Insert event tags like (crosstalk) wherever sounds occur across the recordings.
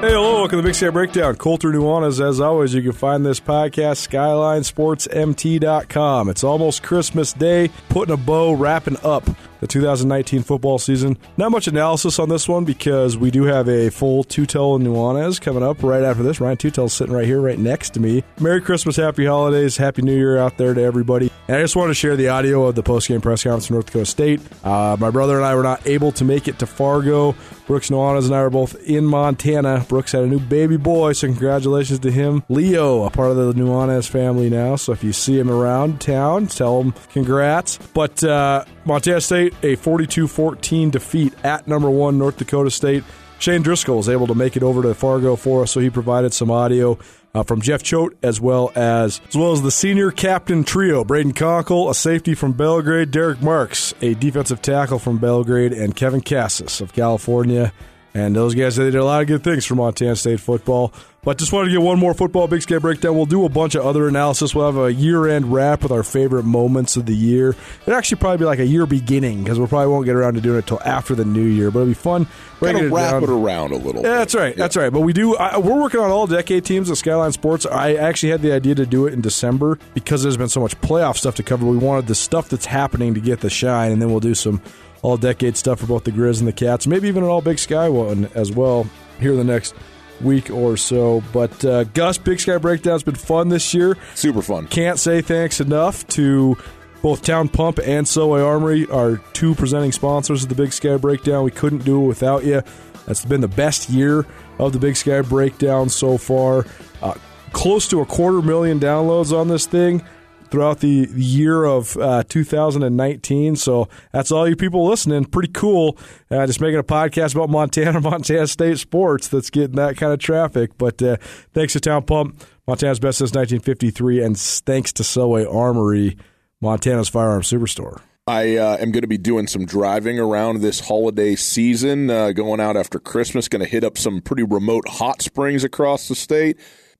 Hey, hello, welcome to the Big Sky Breakdown. Colter Nuanez, as always, you can find this podcast, SkylineSportsMT.com. It's almost Christmas Day, putting a bow, wrapping up the 2019 football season. Not much analysis on this one because we do have a full Tutel and Nuanez coming up right after this. Ryan Tutel's sitting right here, right next to me. Merry Christmas, Happy Holidays, Happy New Year out there to everybody. And I just want to share the audio of the post-game press conference from North Dakota State. Uh, my brother and I were not able to make it to Fargo. Brooks Nuanez and I are both in Montana. Brooks had a new baby boy, so congratulations to him. Leo, a part of the Nuanez family now, so if you see him around town, tell him congrats. But uh, Montana State, a 42 14 defeat at number one North Dakota State. Shane Driscoll was able to make it over to Fargo for us, so he provided some audio uh, from Jeff Choate as well as as well as the senior captain trio: Brayden Konkol, a safety from Belgrade, Derek Marks, a defensive tackle from Belgrade, and Kevin Kassis of California. And those guys they did a lot of good things for Montana State football. But just wanted to get one more football big sky breakdown. We'll do a bunch of other analysis. We'll have a year end wrap with our favorite moments of the year. It'll actually probably be like a year beginning because we will probably won't get around to doing it until after the new year. But it'll be fun. Kind of wrap it, it, around a little. Yeah, that's right. Yeah. That's right. But we do. I, we're working on all decade teams at Skyline Sports. I actually had the idea to do it in December because there's been so much playoff stuff to cover. We wanted the stuff that's happening to get the shine, and then we'll do some all decade stuff for both the Grizz and the Cats. Maybe even an all Big Sky one as well here in the next week or so. But uh, Gus, Big Sky Breakdown's been fun this year. Super fun. Can't say thanks enough to both Town Pump and Selway Armory, our two presenting sponsors of the Big Sky Breakdown. We couldn't do it without you. That's been the best year of the Big Sky Breakdown so far. Uh, close to a quarter million downloads on this thing throughout the, year of uh, 2019. So that's all you people listening. Pretty cool. Uh, just making a podcast about Montana, (laughs) Montana State sports that's getting that kind of traffic. But uh, thanks to Town Pump, Montana's best since 1953, and thanks to Selway Armory, Montana's firearm superstore. I uh, am going to be doing some driving around this holiday season, uh, going out after Christmas, going to hit up some pretty remote hot springs across the state.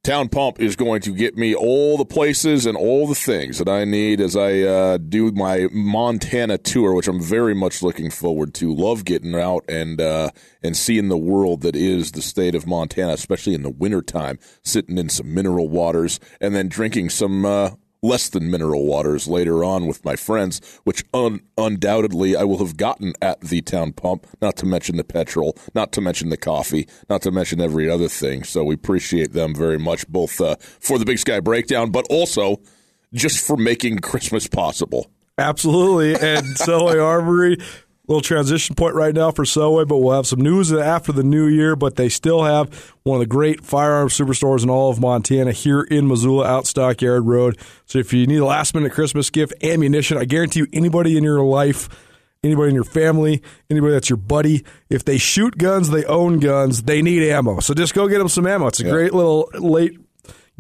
Town Pump is going to get me all the places and all the things that I need as I uh, do my Montana tour, which I'm very much looking forward to. Love getting out and uh, and seeing the world that is the state of Montana, especially in the wintertime, sitting in some mineral waters and then drinking some uh, less than mineral waters later on with my friends, which un- undoubtedly I will have gotten at the town pump, not to mention the petrol, not to mention the coffee, not to mention every other thing. So we appreciate them very much, both uh, for the Big Sky Breakdown, but also just for making Christmas possible. Absolutely. And Selway Armory little transition point right now for Selway, but we'll have some news after the new year. But they still have one of the great firearm superstores in all of Montana here in Missoula, out Stockyard Road. So if you need a last minute Christmas gift, ammunition, I guarantee you, anybody in your life. Anybody in your family, anybody that's your buddy, if they shoot guns, they own guns, they need ammo. So just go get them some ammo. It's a great little late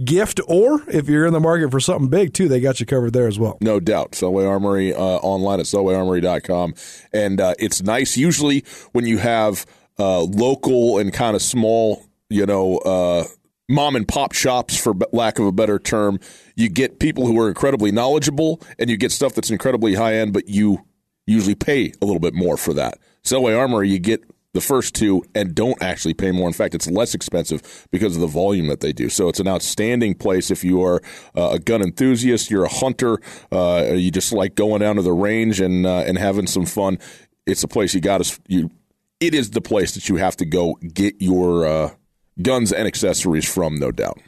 gift, or if you're in the market for something big too, they got you covered there as well. No doubt. Selway Armory uh, online at selwayarmory.com. And uh, it's nice usually when you have uh, local and kind of small, you know, uh, mom and pop shops, for lack of a better term, you get people who are incredibly knowledgeable and you get stuff that's incredibly high end, but you usually pay a little bit more for that. Selway Armory, you get the first two and don't actually pay more. In fact, it's less expensive because of the volume that they do. So it's an outstanding place if you are uh, a gun enthusiast, you're a hunter, uh, you just like going down to the range and uh, and having some fun. It's a place you got to you. It is the place that you have to go get your uh, guns and accessories from, no doubt.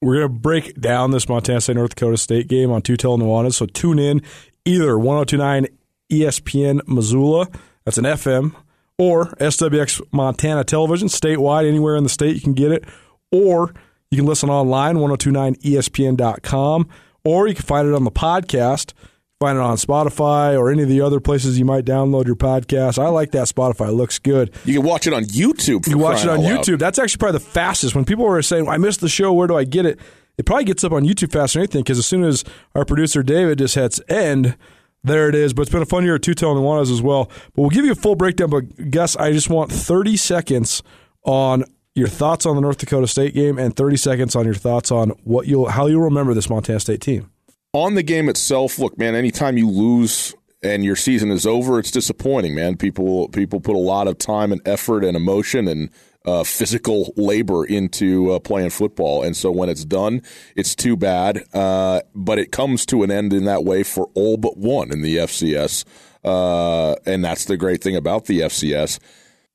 We're going to break down this Montana State North Dakota State game on Tutel Nuanez. So tune in either 1029 ESPN Missoula, that's an FM, or SWX Montana Television, statewide, anywhere in the state you can get it, or you can listen online, 1029ESPN.com, or you can find it on the podcast. Find it on Spotify or any of the other places you might download your podcast. I like that Spotify; it looks good. You can watch it on YouTube. You can watch it on YouTube. That's actually probably the fastest. When people are saying, "I missed the show. Where do I get it?" It probably gets up on YouTube faster than anything because as soon as our producer David just hits end, there it is. But it's been a fun year at Tutel Nuanez as well. But we'll give you a full breakdown. But Gus, I just want 30 seconds on your thoughts on the North Dakota State game and 30 seconds on your thoughts on what you'll how you'll remember this Montana State team. On the game itself, look, man, anytime you lose and your season is over, it's disappointing, man. People people put a lot of time and effort and emotion and uh, physical labor into uh, playing football. And so when it's done, it's too bad. Uh, but it comes to an end in that way for all but one in the FCS. Uh, and that's the great thing about the FCS.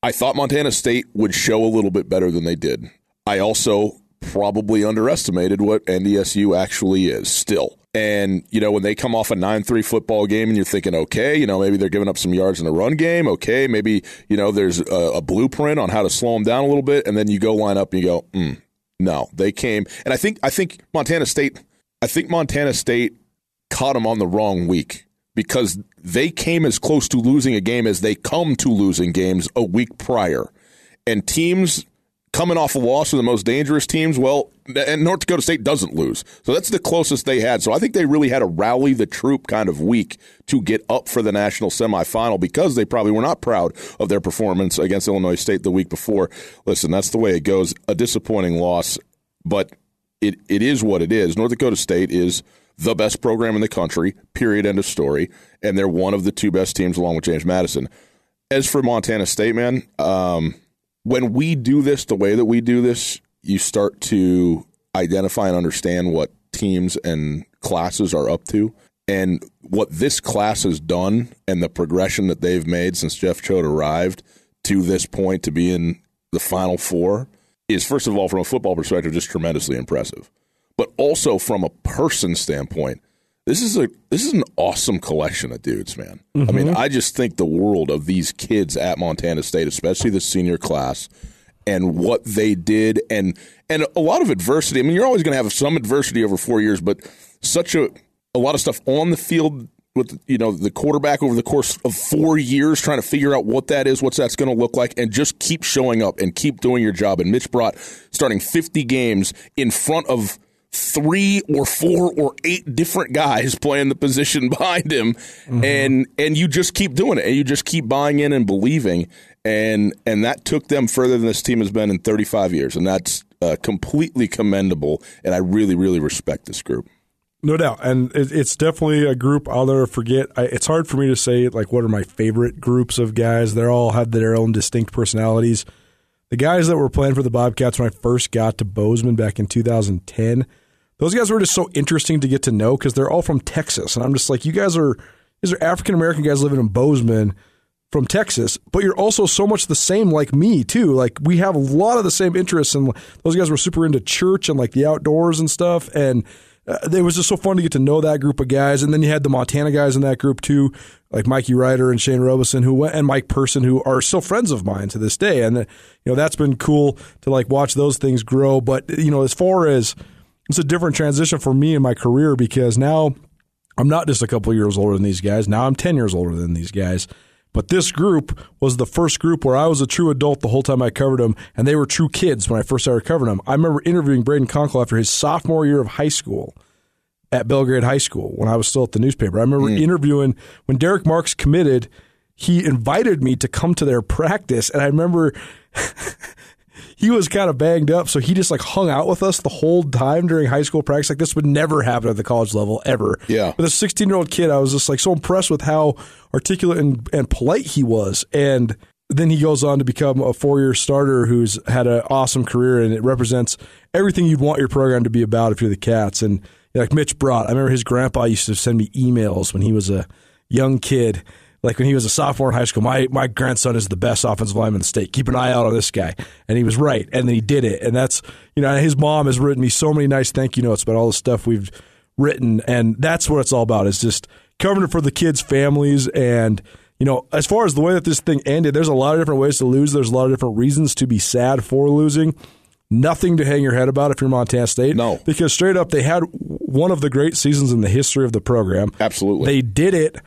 I thought Montana State would show a little bit better than they did. I also probably underestimated what NDSU actually is still. And, you know, when they come off a 9 3 football game and you're thinking, okay, you know, maybe they're giving up some yards in the run game. Okay, maybe, you know, there's a, a blueprint on how to slow them down a little bit. And then you go line up and you go, mm, no, they came. And I think, I think Montana State, I think Montana State caught them on the wrong week because they came as close to losing a game as they come to losing games a week prior. And teams coming off a loss to the most dangerous teams, well, and North Dakota State doesn't lose. So that's the closest they had. So I think they really had a rally the troop kind of week to get up for the national semifinal because they probably were not proud of their performance against Illinois State the week before. Listen, that's the way it goes. A disappointing loss, but it, it is what it is. North Dakota State is the best program in the country, period, end of story. And they're one of the two best teams along with James Madison. As for Montana State, man, um, when we do this the way that we do this, you start to identify and understand what teams and classes are up to. And what this class has done and the progression that they've made since Jeff Choate arrived to this point to be in the Final Four is, first of all, from a football perspective, just tremendously impressive. But also from a person standpoint, this is a this is an awesome collection of dudes, man. Mm-hmm. I mean, mm-hmm. I just think the world of these kids at Montana State, especially the senior class, and what they did, and and a lot of adversity. I mean, you're always going to have some adversity over four years, but such a a lot of stuff on the field with you know the quarterback over the course of four years trying to figure out what that is, what's that's going to look like, and just keep showing up and keep doing your job. And Mitch Brott starting 50 games in front of three or four or eight different guys (laughs) playing the position (laughs) behind him mm-hmm. and and you just keep doing it and you just keep buying in and believing and and that took them further than this team has been in 35 years and that's uh, completely commendable and I really really respect this group no doubt, and it's definitely a group I'll never forget. it's hard for me to say like what are my favorite groups of guys. They all have their own distinct personalities. The guys that were playing for the Bobcats when I first got to Bozeman back in 2010, those guys were just so interesting to get to know because they're all from Texas, and I'm just like, you guys are these are African American guys living in Bozeman from Texas, but you're also so much the same like me too. Like we have a lot of the same interests, and those guys were super into church and like the outdoors and stuff, and uh, it was just so fun to get to know that group of guys. And then you had the Montana guys in that group too, like Mikey Ryder and Shane Robeson, who went, and Mike Person, who are still friends of mine to this day. And uh, you know that's been cool to like watch those things grow. But you know, as far as it's a different transition for me in my career because now I'm not just a couple years older than these guys. Now I'm 10 years older than these guys. But this group was the first group where I was a true adult the whole time I covered them, and they were true kids when I first started covering them. I remember interviewing Brayden Konkol after his sophomore year of high school at Belgrade High School when I was still at the newspaper. I remember mm. interviewing when Derek Marks committed, he invited me to come to their practice, and I remember (laughs) he was kind of banged up, so he just like hung out with us the whole time during high school practice. Like this would never happen at the college level ever. Yeah. With a 16 year old kid, I was just like so impressed with how articulate and, and polite he was. And then he goes on to become a four year starter who's had an awesome career, and it represents everything you'd want your program to be about if you're the Cats. And like Mitch Brott, I remember his grandpa used to send me emails when he was a young kid like when he was a sophomore in high school, my my grandson is the best offensive lineman in the state. Keep an eye out on this guy, and he was right, and then he did it, and that's you know his mom has written me so many nice thank you notes about all the stuff we've written, and that's what it's all about. Is just covering it for the kids' families, and you know as far as the way that this thing ended, there's a lot of different ways to lose. There's a lot of different reasons to be sad for losing. Nothing to hang your head about if you're Montana State. No. Because straight up, they had one of the great seasons in the history of the program. Absolutely. They did it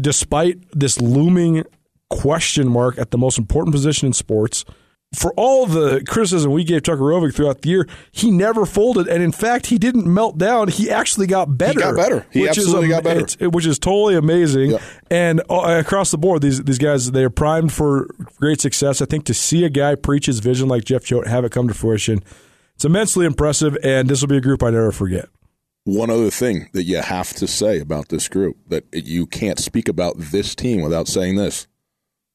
despite this looming question mark at the most important position in sports. For all the criticism we gave Tucker Rovig throughout the year, he never folded, and in fact, he didn't melt down. He actually got better. He got better. He absolutely is, got better, which is totally amazing. Yep. And uh, across the board, these these guys they are primed for great success. I think to see a guy preach his vision like Jeff Choate have it come to fruition, it's immensely impressive. And this will be a group I never forget. One other thing that you have to say about this group that you can't speak about this team without saying this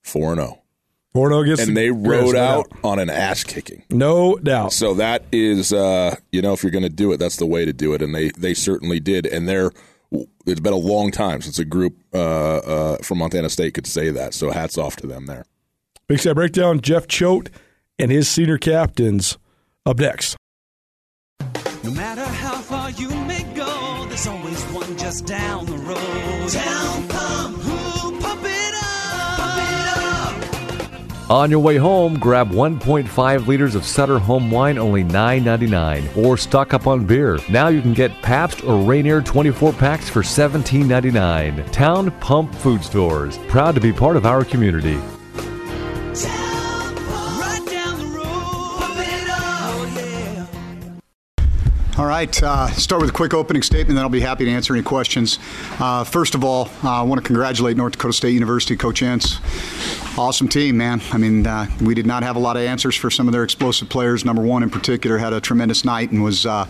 4 0. 4 0 against and they rode no out on an ass kicking. No doubt. So that is, uh, you know, if you're going to do it, that's the way to do it, and they they certainly did. And they're it's been a long time since a group uh, uh, from Montana State could say that. So hats off to them there. Big Sky Breakdown, Jeff Choate and his senior captains up next. No matter how far you may go, there's always one just down the road. Town Pump, who pump it up, pump it up. On your way home, grab 1.5 liters of Sutter Home Wine, only $9.99. Or stock up on beer. Now you can get Pabst or Rainier 24 packs for $17.99. Town Pump Food Stores, proud to be part of our community. Town All right, uh, start with a quick opening statement, then I'll be happy to answer any questions. Uh, first of all, uh, I want to congratulate North Dakota State University, Coach Entz. Awesome team, man. I mean, uh, we did not have a lot of answers for some of their explosive players. Number one, in particular, had a tremendous night and was uh,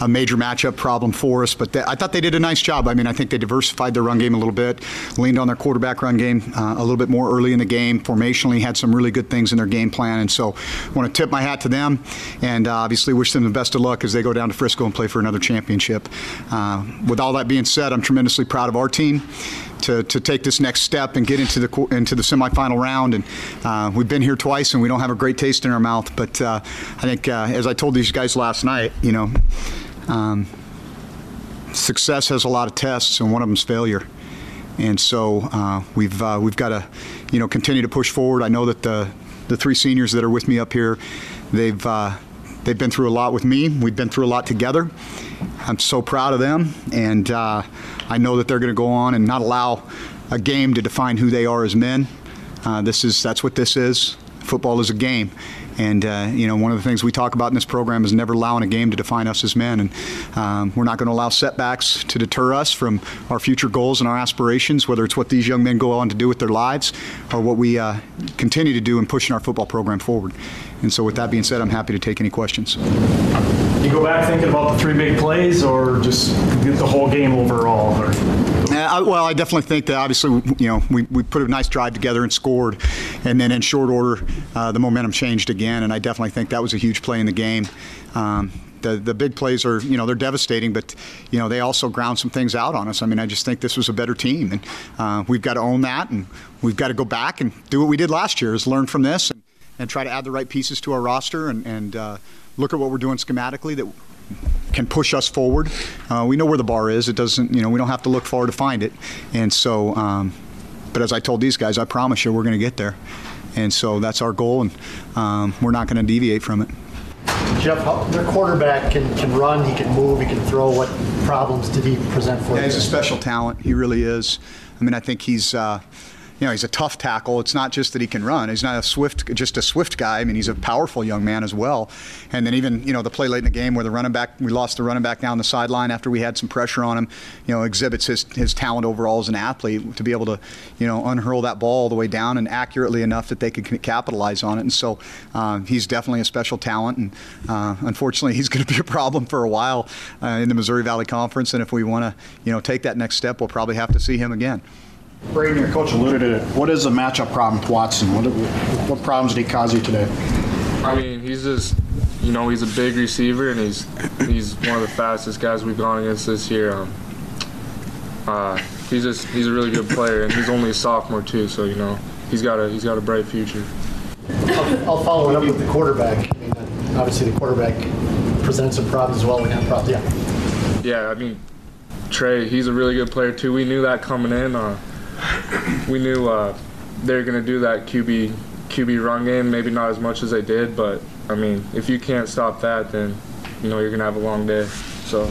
a major matchup problem for us. But they, I thought they did a nice job. I mean, I think they diversified their run game a little bit, leaned on their quarterback run game uh, a little bit more early in the game. Formationally, had some really good things in their game plan, and so I want to tip my hat to them, and uh, obviously wish them the best of luck as they go down to Frisco and play for another championship. Uh, with all that being said, I'm tremendously proud of our team to, to take this next step and get into the into the semifinal round. And uh, we've been here twice, and we don't have a great taste in our mouth. But uh, I think, uh, as I told these guys last night, you know, um, success has a lot of tests, and one of them's failure. And so uh, we've uh, we've got to, you know, continue to push forward. I know that the the three seniors that are with me up here, they've uh, they've been through a lot with me. We've been through a lot together. I'm so proud of them, and I know that they're going to go on and not allow a game to define who they are as men. Uh, this is that's what this is. Football is a game, and uh, you know one of the things we talk about in this program is never allowing a game to define us as men. And um, we're not going to allow setbacks to deter us from our future goals and our aspirations, whether it's what these young men go on to do with their lives or what we uh, continue to do in pushing our football program forward. And so, with that being said, I'm happy to take any questions. Go back thinking about the three big plays, or just get the whole game overall? Or well, I definitely think that obviously, you know, we, we put a nice drive together and scored, and then in short order, uh, the momentum changed again, and I definitely think that was a huge play in the game. Um, the, the big plays are, you know, they're devastating, but, you know, they also ground some things out on us. I mean, I just think this was a better team, and uh, we've got to own that, and we've got to go back and do what we did last year, is learn from this and, and try to add the right pieces to our roster and, and uh, look at what we're doing schematically that can push us forward. Uh, we know where the bar is. It doesn't, you know, we don't have to look far to find it. And so, um, but as I told these guys, I promise you, we're going to get there. And so that's our goal, and um, we're not going to deviate from it. Jeff, their quarterback can, can run, he can move, he can throw. What problems did he present for Yeah, you? he's a special talent. He really is. I mean, I think he's. Uh, you know, he's a tough tackle. It's not just that he can run. He's not a swift, just a swift guy. I mean, he's a powerful young man as well. And then even, you know, the play late in the game where the running back, we lost the running back down the sideline after we had some pressure on him. You know, exhibits his his talent overall as an athlete to be able to, you know, unhurl that ball all the way down and accurately enough that they could capitalize on it. And so uh, he's definitely a special talent. And uh, unfortunately, (laughs) he's going to be a problem for a while uh, in the Missouri Valley Conference. And if we want to, you know, take that next step, we'll probably have to see him again. Brayden, your coach alluded to it. What is the matchup problem with Watson? What, what problems did he cause you today? I mean, he's just, you know, he's a big receiver and he's he's one of the fastest guys we've gone against this year. Um, uh, he's just he's a really good player and he's only a sophomore too, so you know he's got a he's got a bright future. I'll, I'll follow it up with the quarterback. I mean, uh, obviously, the quarterback presents some problems as well. We had problems. Yeah. Yeah, I mean, Trey, he's a really good player too. We knew that coming in. Uh, we knew uh, they were gonna do that QB QB run game. Maybe not as much as they did, but I mean, if you can't stop that, then you know you're gonna have a long day. So.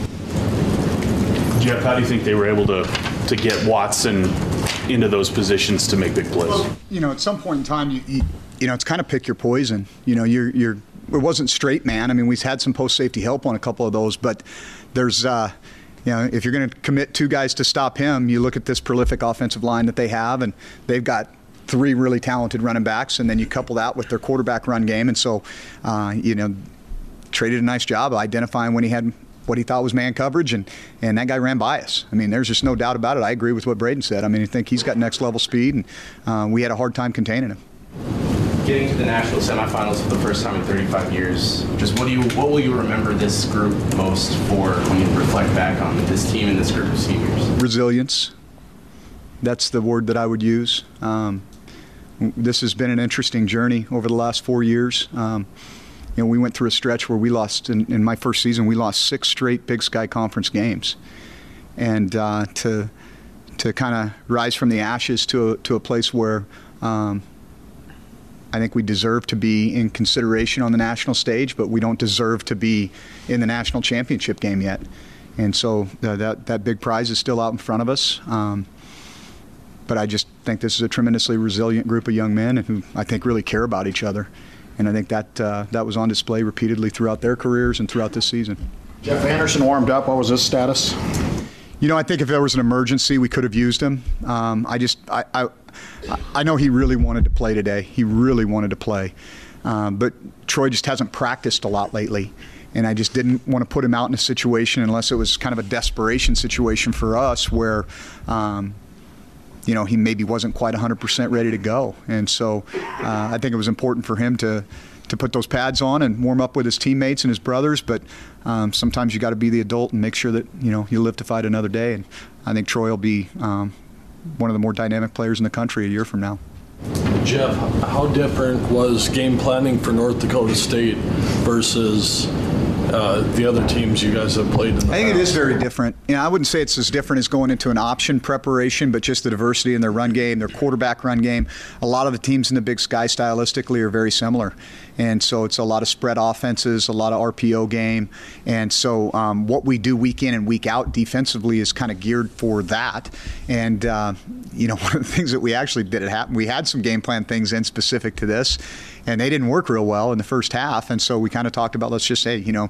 Jeff, how do you think they were able to, to get Watson into those positions to make big plays? you know, at some point in time, you, you, you know, it's kind of pick your poison. You know, you're, you're, it wasn't straight man. I mean, we've had some post safety help on a couple of those, but there's, uh, you know, if you're going to commit two guys to stop him, you look at this prolific offensive line that they have, and they've got three really talented running backs, and then you couple that with their quarterback run game, and so, uh, you know, traded a nice job of identifying when he had what he thought was man coverage, and, and that guy ran by us. I mean, there's just no doubt about it. I agree with what Brayden said. I mean, I think he's got next level speed, and uh, we had a hard time containing him. Getting to the national semifinals for the first time in 35 years. Just what do you, what will you remember this group most for when you reflect back on this team and this group of seniors? Resilience. That's the word that I would use. Um, this has been an interesting journey over the last four years. Um, you know, we went through a stretch where we lost in, in, my first season. We lost six straight Big Sky Conference games, and uh, to to kind of rise from the ashes to a, to a place where um, I think we deserve to be in consideration on the national stage, but we don't deserve to be in the national championship game yet. And so uh, that that big prize is still out in front of us. Um, but I just think this is a tremendously resilient group of young men who I think really care about each other, and I think that uh, that was on display repeatedly throughout their careers and throughout this season. Jeff Andersen warmed up. What was his status? You know, I think if there was an emergency, we could have used him. Um, I just, I, I, I, know he really wanted to play today. He really wanted to play, um, but Troy just hasn't practiced a lot lately, and I just didn't want to put him out in a situation unless it was kind of a desperation situation for us where. Um, you know, he maybe wasn't quite 100% ready to go. And so uh, I think it was important for him to, to put those pads on and warm up with his teammates and his brothers. But um, sometimes you got to be the adult and make sure that you know you live to fight another day. And I think Troy will be um, one of the more dynamic players in the country a year from now. Jeff, how different was game planning for North Dakota State versus uh, the other teams you guys have played in the I think past. it is very different. You know, I wouldn't say it's as different as going into an option preparation, but just the diversity in their run game, their quarterback run game. A lot of the teams in the Big Sky stylistically are very similar. And so it's a lot of spread offenses, a lot of RPO game. And so um, what we do week in and week out defensively is kind of geared for that. And, uh, you know, (laughs) one of the things that we actually did it happen, we had some game plan things in specific to this and they didn't work real well in the first half. And so we kind of talked about let's just say, you know,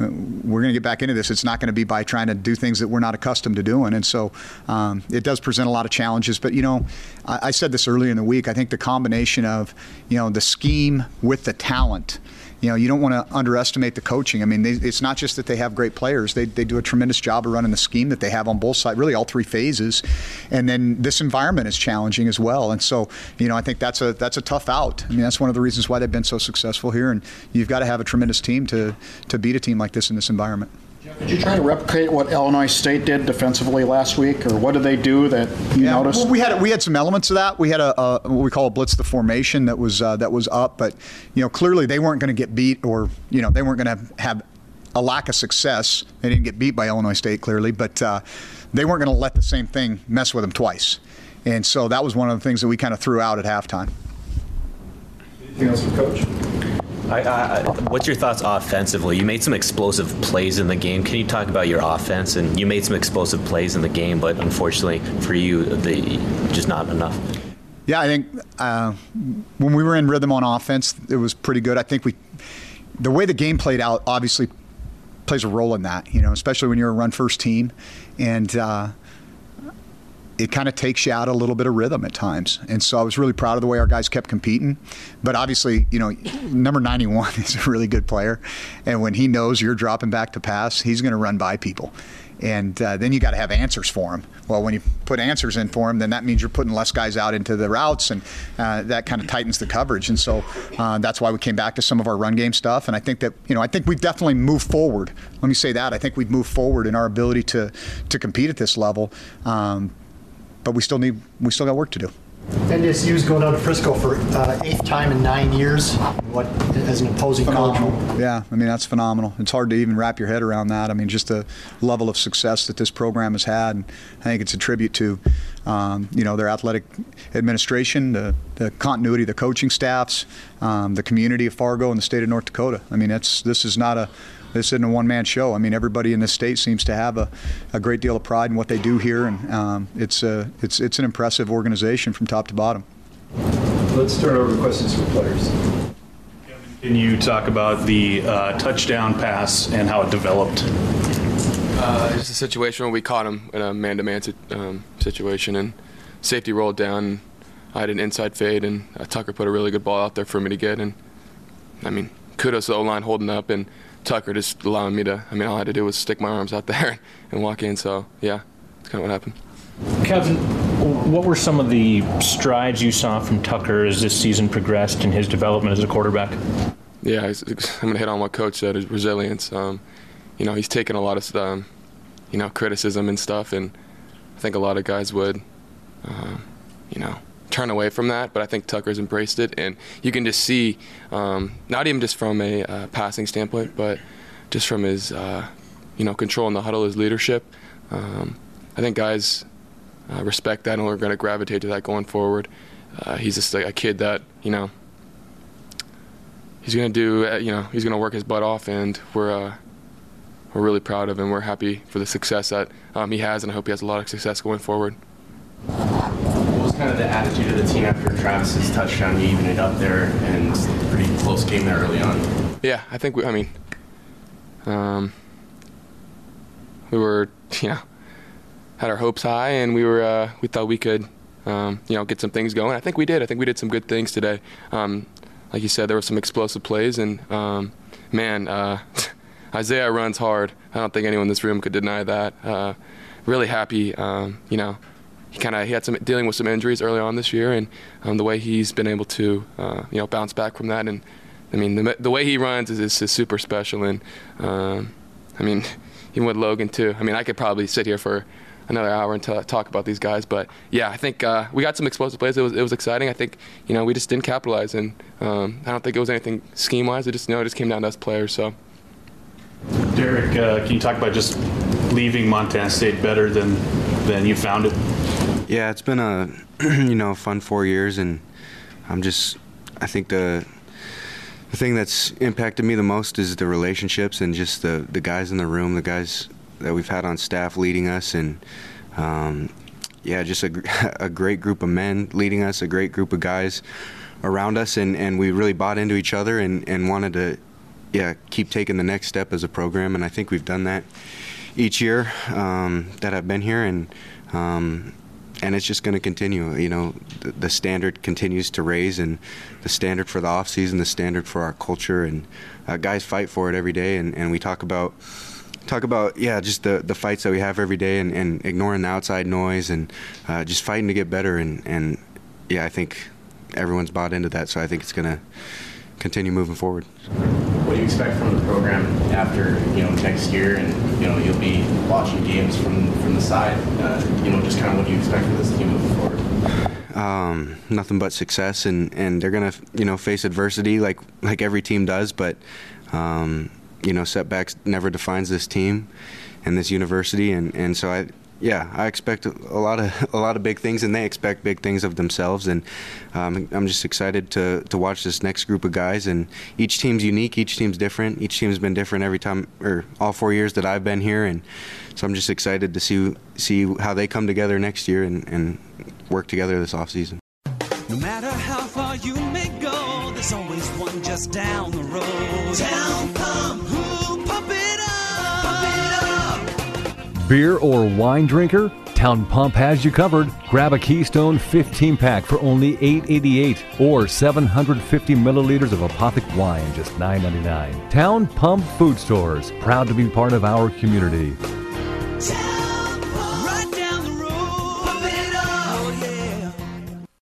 we're going to get back into this. It's not going to be by trying to do things that we're not accustomed to doing. And so um, it does present a lot of challenges. But, you know, I, I said this earlier in the week. I think the combination of, you know, the scheme with the talent you know, you don't want to underestimate the coaching. I mean, they, it's not just that they have great players; they, they do a tremendous job of running the scheme that they have on both sides, really all three phases. And then this environment is challenging as well. And so, you know, I think that's a that's a tough out. I mean, that's one of the reasons why they've been so successful here. And you've got to have a tremendous team to to beat a team like this in this environment. Did you try to replicate what Illinois State did defensively last week, or what did they do that you yeah, noticed? Well, we had we had some elements of that. We had a, a what we call a blitz the formation that was uh, that was up, but you know clearly they weren't going to get beat, or you know they weren't going to have a lack of success. They didn't get beat by Illinois State clearly, but uh, they weren't going to let the same thing mess with them twice. And so that was one of the things that we kind of threw out at halftime. Anything else for Coach? I, I, what's your thoughts offensively? You made some explosive plays in the game. Can you talk about your offense? And you made some explosive plays in the game, but unfortunately for you, the, just not enough. Yeah, I think uh, when we were in rhythm on offense, it was pretty good. I think we, the way the game played out, obviously plays a role in that. You know, especially when you're a run first team, and uh, it kind of takes you out a little bit of rhythm at times. And so I was really proud of the way our guys kept competing. But obviously, you know, number 91 (laughs) is a really good player. And when he knows you're dropping back to pass, he's going to run by people. And uh, then you got to have answers for him. Well, when you put answers in for him, then that means you're putting less guys out into the routes, and uh, that kind of tightens the coverage. And so uh, that's why we came back to some of our run game stuff. And I think that you know I think we've definitely moved forward. Let me say that I think we've moved forward in our ability to to compete at this level. Um, but we still need we still got work to do. NDSU's going down to Frisco for uh, eighth time in nine years. What as an opposing phenomenal. coach? Yeah, I mean that's phenomenal. It's hard to even wrap your head around that. I mean, just the level of success that this program has had. And I think it's a tribute to, um, you know, their athletic administration, the, the continuity of the coaching staffs, um, the community of Fargo and the state of North Dakota. I mean, it's this is not a this isn't a one-man show. I mean, everybody in this state seems to have a, a great deal of pride in what they do here, and um, it's a, it's it's an impressive organization from top to bottom. Let's turn over to questions for players. Can you talk about the uh, touchdown pass and how it developed? Uh, just a situation where we caught him in a man-to-man um, situation, and safety rolled down. I had an inside fade, and uh, Tucker put a really good ball out there for me to get. And I mean, kudos to the O-line holding up, and Tucker just allowing me to. I mean, all I had to do was stick my arms out (laughs) there and walk in. So yeah, that's kind of what happened. Kevin, what were some of the strides you saw from Tucker as this season progressed in his development as a quarterback? Yeah, (laughs) I'm going to hit on what Coach said: is resilience. Um, you know, he's taken a lot of, um, you know, criticism and stuff, and I think a lot of guys would, uh, you know, turn away from that. But I think Tucker's embraced it, and you can just see, um, not even just from a uh, passing standpoint, but just from his, uh, you know, control in the huddle, his leadership. Um, I think guys uh, respect that, and we're going to gravitate to that going forward. Uh, he's just a, a kid that, you know he's going to do, uh, you know, he's going to work his butt off, and we're uh, we're really proud of him. We're happy for the success that um, he has, and I hope he has a lot of success going forward. What was kind of the attitude of the team after Travis's touchdown? You even it up there, and pretty close game there early on. Yeah, I think we. I mean, um, we were, (laughs) you know, had our hopes high, and we were, uh, we thought we could. Um, you know, get some things going. I think we did. I think we did some good things today. Um, like you said, there were some explosive plays, and um, man, uh, (laughs) Isaiah runs hard. I don't think anyone in this room could deny that. Uh, really happy, um, you know. He kind of he had some dealing with some injuries early on this year, and um, the way he's been able to uh, you know bounce back from that, and I mean the, the way he runs is, is, is super special, and um, I mean (laughs) even with Logan too. I mean I could probably sit here for another hour and t- talk about these guys. But yeah, I think uh, we got some explosive plays. It was it was exciting. I think you know we just didn't capitalize, and um, I don't think it was anything scheme wise. It just you know it just came down to us players. So. Derek, uh, can you talk about just leaving Montana State better than than you found it? Yeah, it's been a (clears throat) you know fun four years, and I'm just I think the the thing that's impacted me the most is the relationships and just the the guys in the room, the guys that we've had on staff leading us, and um, yeah, just a, (laughs) a great group of men leading us, a great group of guys around us, and, and we really bought into each other and, and wanted to yeah keep taking the next step as a program, and I think we've done that each year um, that I've been here, and um, and it's just going to continue. You know, the, the, standard continues to raise, and the standard for the off season, the standard for our culture, and uh, guys fight for it every day, and, and we talk about talk about yeah just the the fights that we have every day and, and ignoring the outside noise and uh, just fighting to get better. And and yeah I think everyone's bought into that. So I think it's gonna continue moving forward. What do you expect from the program after you know next year? And you know you'll be watching games from from the side. Uh, you know just kind of what do you expect from this team moving forward? Um, nothing but success. And, and they're gonna you know face adversity like like every team does. But um, you know, setbacks never defines this team and this university, and, and so I, yeah, I expect a lot of (laughs) a lot of big things, and they expect big things of themselves. And um, I'm just excited to to watch this next group of guys. And each team's unique, each team's different. Each team's been different every time, or all four years that I've been here. And so I'm just excited to see see how they come together next year and, and work together this off season. No matter how far you may go, there's always one just down the road. Town Pump, who pump it up, pump it up. Beer or wine drinker? Town Pump has you covered. Grab a Keystone 15 pack for only $8.88 or 750 milliliters of Apothic wine, just $9.99. Town Pump Food Stores, proud to be part of our community. Town